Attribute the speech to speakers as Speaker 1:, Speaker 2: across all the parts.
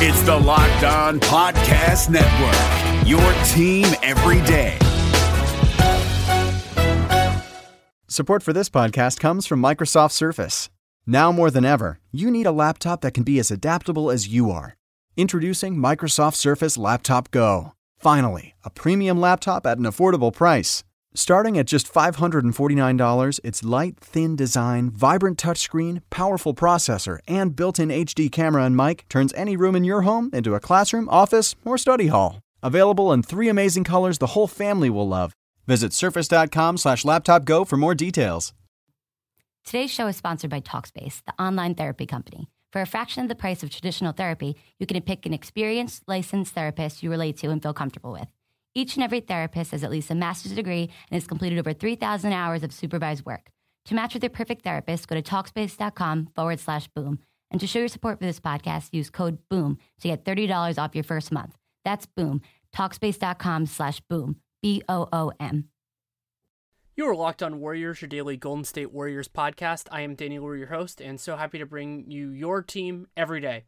Speaker 1: It's the Locked On Podcast Network, your team every day.
Speaker 2: Support for this podcast comes from Microsoft Surface. Now more than ever, you need a laptop that can be as adaptable as you are. Introducing Microsoft Surface Laptop Go. Finally, a premium laptop at an affordable price. Starting at just $549, its light, thin design, vibrant touchscreen, powerful processor, and built in HD camera and mic turns any room in your home into a classroom, office, or study hall. Available in three amazing colors the whole family will love. Visit surface.com slash laptop go for more details.
Speaker 3: Today's show is sponsored by Talkspace, the online therapy company. For a fraction of the price of traditional therapy, you can pick an experienced, licensed therapist you relate to and feel comfortable with. Each and every therapist has at least a master's degree and has completed over 3,000 hours of supervised work. To match with your perfect therapist, go to Talkspace.com forward slash boom. And to show your support for this podcast, use code BOOM to get $30 off your first month. That's BOOM. Talkspace.com slash boom. B O O M.
Speaker 4: You are Locked On Warriors, your daily Golden State Warriors podcast. I am Danny Leroux, your host, and so happy to bring you your team every day.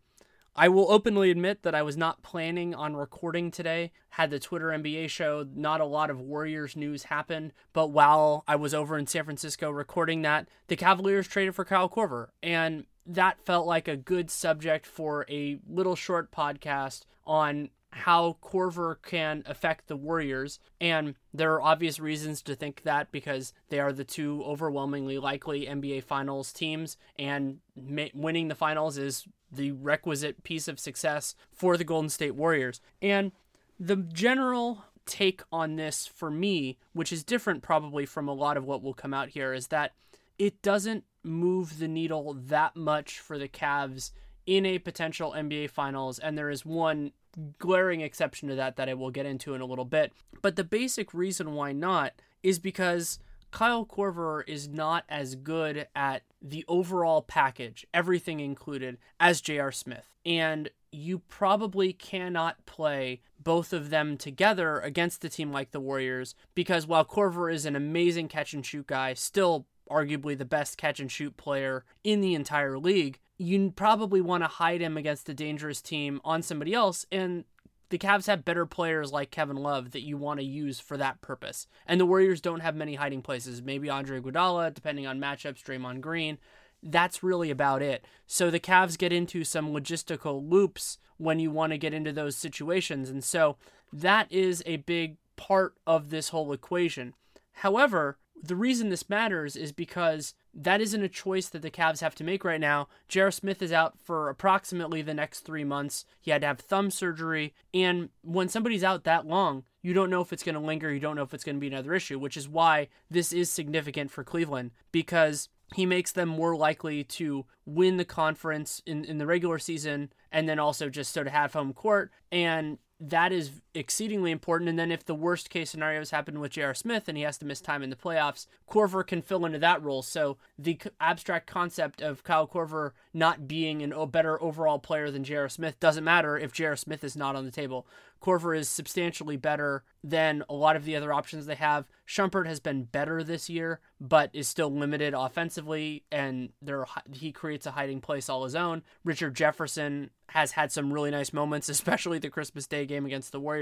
Speaker 4: I will openly admit that I was not planning on recording today. Had the Twitter NBA show, not a lot of Warriors news happened, but while I was over in San Francisco recording that, the Cavaliers traded for Kyle Korver, and that felt like a good subject for a little short podcast on how Korver can affect the Warriors. And there are obvious reasons to think that because they are the two overwhelmingly likely NBA Finals teams, and winning the finals is the requisite piece of success for the Golden State Warriors. And the general take on this for me, which is different probably from a lot of what will come out here, is that it doesn't move the needle that much for the Cavs in a potential NBA Finals. And there is one glaring exception to that that I will get into in a little bit. But the basic reason why not is because Kyle Korver is not as good at the overall package, everything included, as J.R. Smith. And you probably cannot play both of them together against a team like the Warriors because while Korver is an amazing catch and shoot guy, still arguably the best catch and shoot player in the entire league, you probably want to hide him against a dangerous team on somebody else. And the Cavs have better players like Kevin Love that you want to use for that purpose. And the Warriors don't have many hiding places. Maybe Andre Iguodala, depending on matchups, Draymond Green. That's really about it. So the Cavs get into some logistical loops when you want to get into those situations. And so that is a big part of this whole equation. However, the reason this matters is because that isn't a choice that the Cavs have to make right now. J.R. Smith is out for approximately the next three months. He had to have thumb surgery. And when somebody's out that long, you don't know if it's going to linger. You don't know if it's going to be another issue, which is why this is significant for Cleveland because he makes them more likely to win the conference in, in the regular season and then also just sort of have home court. And that is exceedingly important. And then if the worst case scenarios happen with J.R. Smith and he has to miss time in the playoffs, Korver can fill into that role. So the abstract concept of Kyle Korver not being an, a better overall player than J.R. Smith doesn't matter if J.R. Smith is not on the table. Korver is substantially better than a lot of the other options they have. Shumpert has been better this year, but is still limited offensively, and there he creates a hiding place all his own. Richard Jefferson has had some really nice moments, especially the Christmas Day game against the Warriors,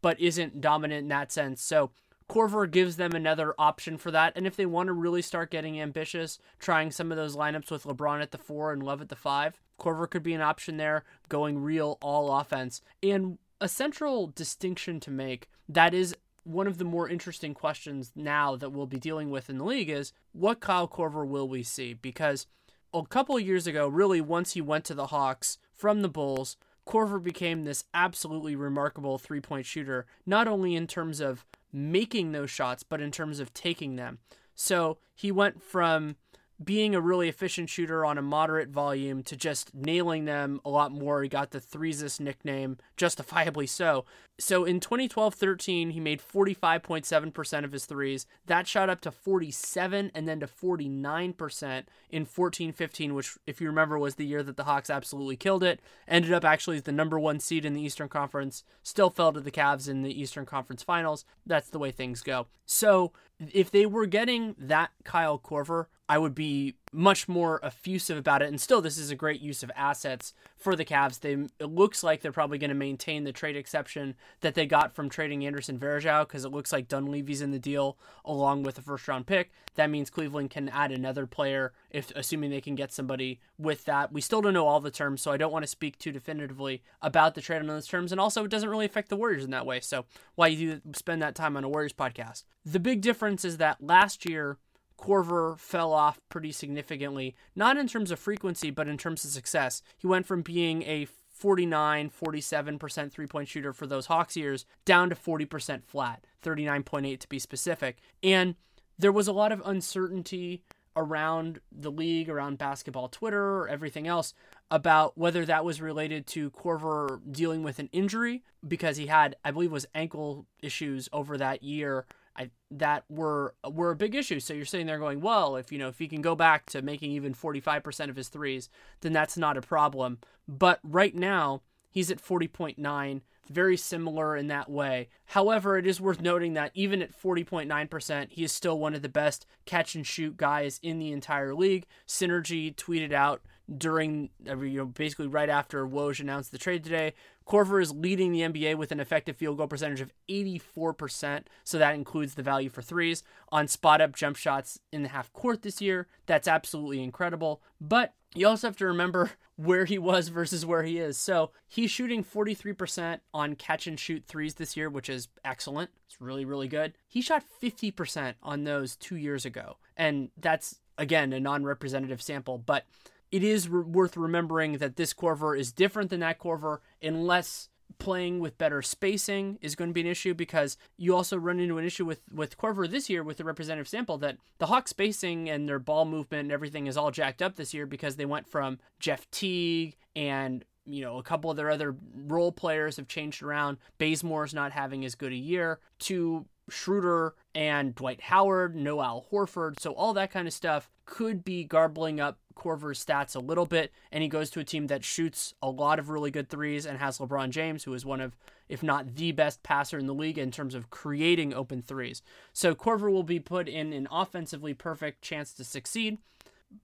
Speaker 4: but isn't dominant in that sense. So Korver gives them another option for that. And if they want to really start getting ambitious, trying some of those lineups with LeBron at the four and Love at the five, Korver could be an option there, going real all offense. And a central distinction to make that is one of the more interesting questions now that we'll be dealing with in the league is what Kyle Korver will we see? Because a couple years ago, really, once he went to the Hawks from the Bulls, Korver became this absolutely remarkable three point shooter, not only in terms of making those shots, but in terms of taking them. So he went from being a really efficient shooter on a moderate volume to just nailing them a lot more. He got the Threesis nickname, justifiably so. So in 2012 13, he made 45.7% of his threes. That shot up to 47 and then to 49% in 14 15, which, if you remember, was the year that the Hawks absolutely killed it. Ended up actually as the number one seed in the Eastern Conference, still fell to the Cavs in the Eastern Conference Finals. That's the way things go. So if they were getting that Kyle Korver, I would be much more effusive about it. And still, this is a great use of assets for the Cavs. They it looks like they're probably going to maintain the trade exception that they got from trading Anderson Varejao because it looks like Dunleavy's in the deal along with a first round pick. That means Cleveland can add another player if assuming they can get somebody with that. We still don't know all the terms, so I don't want to speak too definitively about the trade on those terms. And also, it doesn't really affect the Warriors in that way. So why you do spend that time on a Warriors podcast? The big difference is that last year Korver fell off pretty significantly, not in terms of frequency, but in terms of success. He went from being a 49, 47% three point shooter for those Hawks years down to 40% flat, 39.8 to be specific. And there was a lot of uncertainty around the league, around basketball Twitter, or everything else about whether that was related to Korver dealing with an injury because he had, I believe, was ankle issues over that year I, that were were a big issue. So you're sitting there going, well, if you know if he can go back to making even 45% of his threes, then that's not a problem. But right now he's at 40.9, very similar in that way. However, it is worth noting that even at 40.9%, he is still one of the best catch and shoot guys in the entire league. Synergy tweeted out during you know basically right after Woj announced the trade today. Korver is leading the NBA with an effective field goal percentage of 84%, so that includes the value for threes on spot up jump shots in the half court this year. That's absolutely incredible. But you also have to remember where he was versus where he is. So he's shooting 43% on catch and shoot threes this year, which is excellent. It's really, really good. He shot 50% on those two years ago. And that's, again, a non representative sample. But it is re- worth remembering that this Korver is different than that Korver unless playing with better spacing is going to be an issue because you also run into an issue with with Korver this year with the representative sample that the Hawks spacing and their ball movement and everything is all jacked up this year because they went from Jeff Teague and you know a couple of their other role players have changed around. Bazemore's not having as good a year to Schroeder and Dwight Howard, no Al Horford. So all that kind of stuff could be garbling up Korver's stats a little bit, and he goes to a team that shoots a lot of really good threes and has LeBron James, who is one of, if not the best passer in the league in terms of creating open threes. So Korver will be put in an offensively perfect chance to succeed,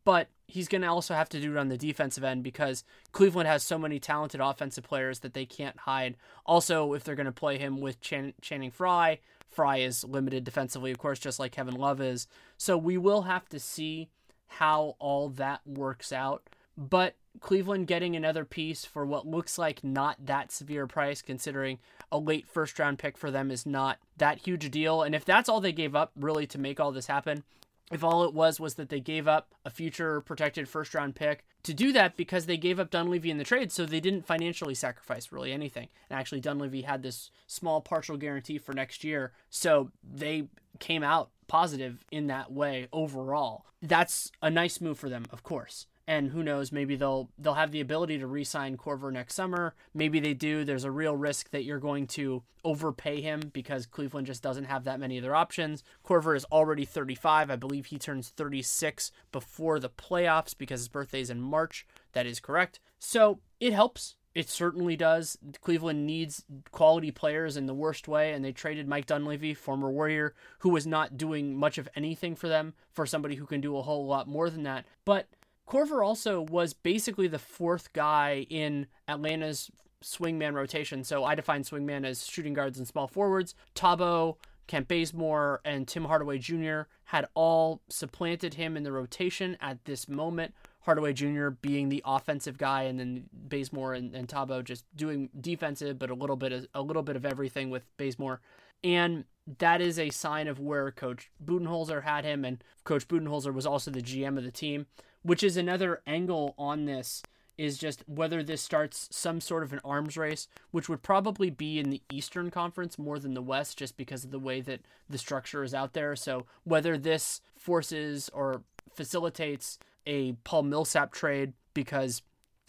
Speaker 4: but he's going to also have to do it on the defensive end because Cleveland has so many talented offensive players that they can't hide. Also, if they're going to play him with Chan- Channing Frye, Frye is limited defensively, of course, just like Kevin Love is. So we will have to see how all that works out. But Cleveland getting another piece for what looks like not that severe price, considering a late first round pick for them is not that huge a deal. And if that's all they gave up really to make all this happen, if all it was was that they gave up a future protected first round pick to do that because they gave up Dunleavy in the trade, so they didn't financially sacrifice really anything. And actually, Dunleavy had this small partial guarantee for next year, so they came out positive in that way overall. That's a nice move for them, of course and who knows maybe they'll they'll have the ability to re-sign Korver next summer. Maybe they do. There's a real risk that you're going to overpay him because Cleveland just doesn't have that many other options. Korver is already 35 I believe he turns 36 before the playoffs because his birthday is in March. That is correct. So it helps. It certainly does. Cleveland needs quality players in the worst way, and they traded Mike Dunleavy, former Warrior, who was not doing much of anything for them, for somebody who can do a whole lot more than that. But Korver also was basically the fourth guy in Atlanta's swingman rotation. So I define swingman as shooting guards and small forwards. Thabo, Kent Bazemore, and Tim Hardaway Jr. had all supplanted him in the rotation at this moment. Hardaway Jr. being the offensive guy, and then Bazemore and, and Thabo just doing defensive, but a little bit of, a little bit of everything with Bazemore. And that is a sign of where Coach Budenholzer had him, and Coach Budenholzer was also the GM of the team which is another angle on this is just whether this starts some sort of an arms race, which would probably be in the Eastern Conference more than the West, just because of the way that the structure is out there. So whether this forces or facilitates a Paul Millsap trade, because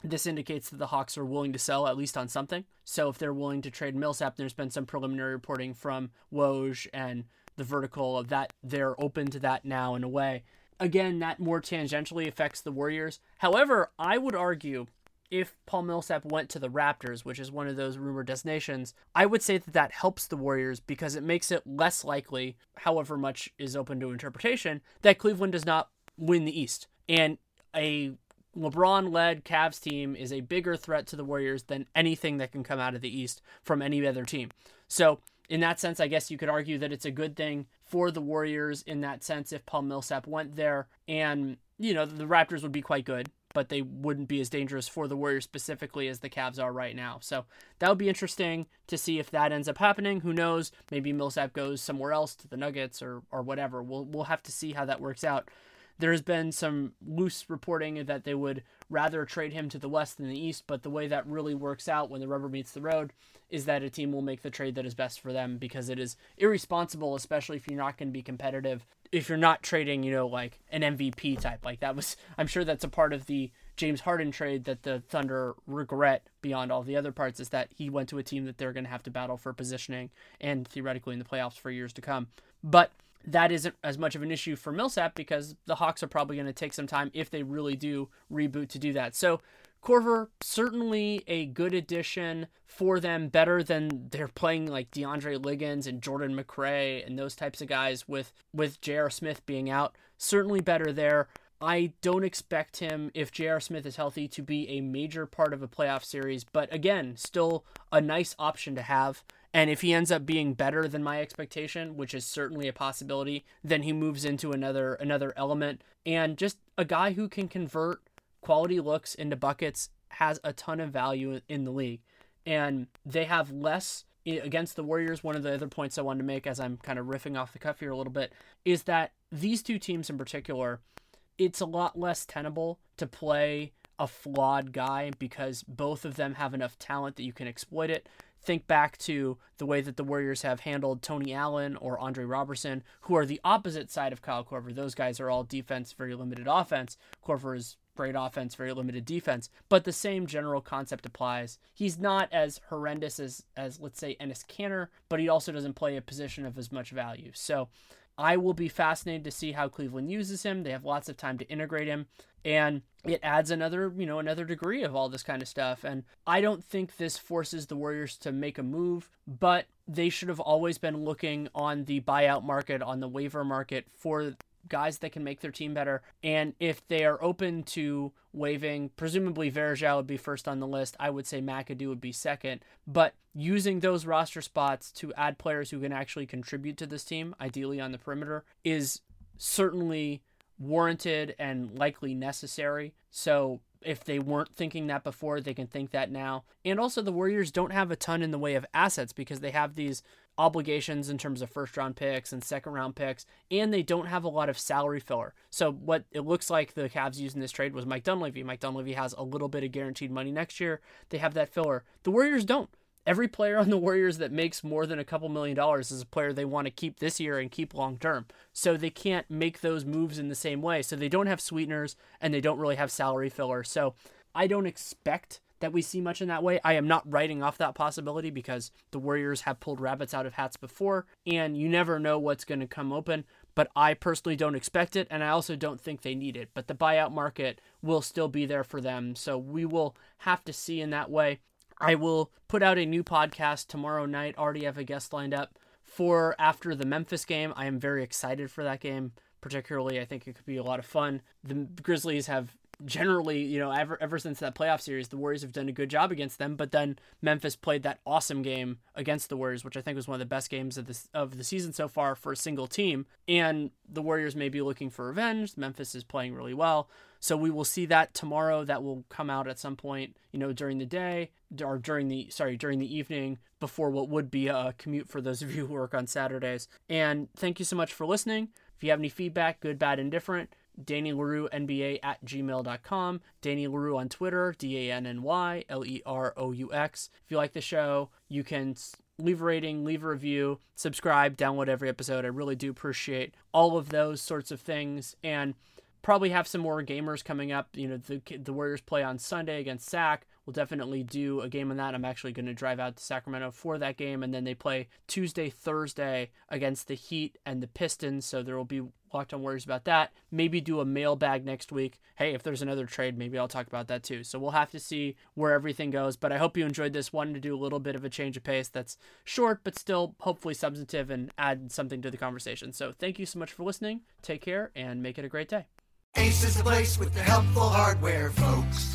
Speaker 4: this indicates that the Hawks are willing to sell at least on something. So if they're willing to trade Millsap, there's been some preliminary reporting from Woj and the vertical of that they're open to that now in a way again, that more tangentially affects the Warriors. However, I would argue if Paul Millsap went to the Raptors, which is one of those rumored destinations, I would say that that helps the Warriors because it makes it less likely, however much is open to interpretation, that Cleveland does not win the East. And a LeBron led Cavs team is a bigger threat to the Warriors than anything that can come out of the East from any other team. So, in that sense, I guess you could argue that it's a good thing for the Warriors in that sense if Paul Millsap went there. And, you know, the Raptors would be quite good, but they wouldn't be as dangerous for the Warriors specifically as the Cavs are right now. So that would be interesting to see if that ends up happening. Who knows? Maybe Millsap goes somewhere else to the Nuggets or, or whatever. We'll, we'll have to see how that works out. There's been some loose reporting that they would rather trade him to the West than the East, but the way that really works out when the rubber meets the road is that a team will make the trade that is best for them because it is irresponsible, especially if you're not going to be competitive. If you're not trading, you know, like an MVP type, like that was, I'm sure that's a part of the James Harden trade that the Thunder regret beyond all the other parts is that he went to a team that they're going to have to battle for positioning and theoretically in the playoffs for years to come. But that isn't as much of an issue for Millsap because the Hawks are probably going to take some time if they really do reboot to do that. So Korver certainly a good addition for them, better than they're playing like DeAndre Liggins and Jordan McRae and those types of guys with with J.R. Smith being out. Certainly better there. I don't expect him, if J.R. Smith is healthy, to be a major part of a playoff series, but again, still a nice option to have. And if he ends up being better than my expectation, which is certainly a possibility, then he moves into another another element. And just a guy who can convert quality looks into buckets has a ton of value in the league. And they have less against the Warriors. One of the other points I wanted to make as I'm kind of riffing off the cuff here a little bit is that these two teams in particular, it's a lot less tenable to play a flawed guy because both of them have enough talent that you can exploit it think back to the way that the Warriors have handled Tony Allen or Andre Roberson, who are the opposite side of Kyle Korver. Those guys are all defense, very limited offense. Korver is great offense, very limited defense. But the same general concept applies. He's not as horrendous as, as let's say, Enes Kanter, but he also doesn't play a position of as much value. So I will be fascinated to see how Cleveland uses him. They have lots of time to integrate him and it adds another, you know, another degree of all this kind of stuff. And I don't think this forces the Warriors to make a move, but they should have always been looking on the buyout market, on the waiver market for guys that can make their team better. And if they are open to waiving, presumably Varejao would be first on the list. I would say McAdoo would be second. But using those roster spots to add players who can actually contribute to this team, ideally on the perimeter, is certainly warranted and likely necessary. So if they weren't thinking that before, they can think that now. And also, the Warriors don't have a ton in the way of assets because they have these obligations in terms of first round picks and second round picks, and they don't have a lot of salary filler. So, what it looks like the Cavs used in this trade was Mike Dunleavy. Mike Dunleavy has a little bit of guaranteed money next year. They have that filler. The Warriors don't every player on the Warriors that makes more than a couple million dollars is a player they want to keep this year and keep long term. So they can't make those moves in the same way. So they don't have sweeteners and they don't really have salary filler. So I don't expect that we see much in that way. I am not writing off that possibility because the Warriors have pulled rabbits out of hats before and you never know what's going to come open. But I personally don't expect it, and I also don't think they need it. But the buyout market will still be there for them. So we will have to see in that way. I will put out a new podcast tomorrow night. Already have a guest lined up for after the Memphis game. I am very excited for that game. Particularly, I think it could be a lot of fun. The Grizzlies have generally, you know, ever ever since that playoff series, the Warriors have done a good job against them. But then Memphis played that awesome game against the Warriors, which I think was one of the best games of the of the season so far for a single team. And the Warriors may be looking for revenge. Memphis is playing really well, so we will see that tomorrow. That will come out at some point, you know, during the day or during the sorry during the evening before what would be a commute for those of you who work on Saturdays. And thank you so much for listening. If you have any feedback, good, bad, indifferent Danny Leroux NBA at gmail.com. Danny Leroux on Twitter, D A N N Y L E R O U X. If you like the show, you can leave a rating, leave a review, subscribe, download every episode. I really do appreciate all of those sorts of things. And probably have some more gamers coming up. You know, the the Warriors play on Sunday against Sac. We'll definitely do a game on that. I'm actually going to drive out to Sacramento for that game, and then they play Tuesday, Thursday against the Heat and the Pistons. So there will be locked on worries about that. Maybe do a mailbag next week. Hey, if there's another trade, maybe I'll talk about that too. So we'll have to see where everything goes. But I hope you enjoyed this. Wanted to do a little bit of a change of pace that's short, but still hopefully substantive and add something to the conversation. So thank you so much for listening. Take care and make it a great day.
Speaker 5: Ace is place with the helpful hardware, folks.